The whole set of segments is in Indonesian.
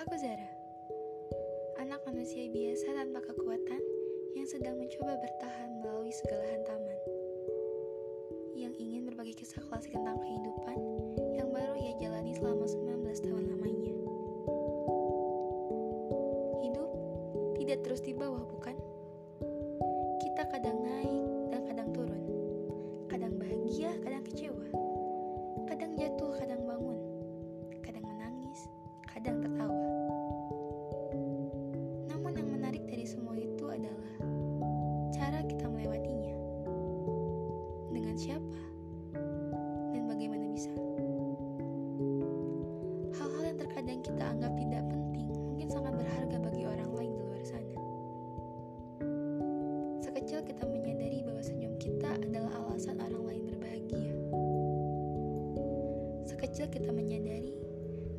Aku Zara, anak manusia biasa tanpa kekuatan yang sedang mencoba bertahan melalui segala hantaman. Yang ingin berbagi kisah klasik tentang kehidupan yang baru ia jalani selama 19 tahun lamanya. Hidup tidak terus di bawah, bukan? Kita kadang naik dan kadang turun, kadang bahagia, kadang kecewa, kadang jatuh, kadang semua itu adalah cara kita melewatinya. Dengan siapa? Dan bagaimana bisa? Hal-hal yang terkadang kita anggap tidak penting mungkin sangat berharga bagi orang lain di luar sana. Sekecil kita menyadari bahwa senyum kita adalah alasan orang lain berbahagia. Sekecil kita menyadari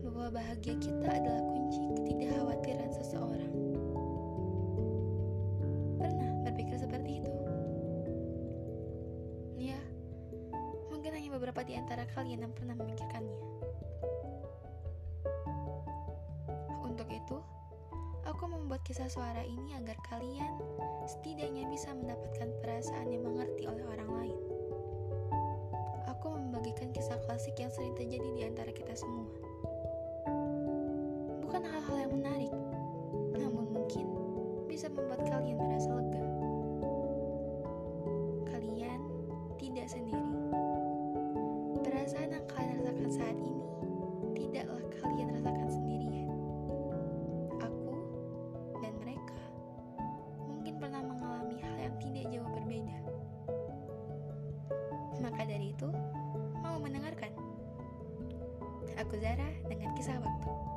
bahwa bahagia kita adalah kunci ketidakkhawatiran seseorang. Beberapa di antara kalian yang pernah memikirkannya. Untuk itu, aku membuat kisah suara ini agar kalian setidaknya bisa mendapatkan perasaan yang mengerti oleh orang lain. Aku membagikan kisah klasik yang sering terjadi di antara kita semua. Bukan hal-hal yang menarik, namun mungkin bisa membuat kalian merasa lega. Kalian tidak sendiri. Saat ini tidaklah kalian rasakan sendirian. Aku dan mereka mungkin pernah mengalami hal yang tidak jauh berbeda. Maka dari itu, mau mendengarkan? Aku Zara dengan kisah waktu.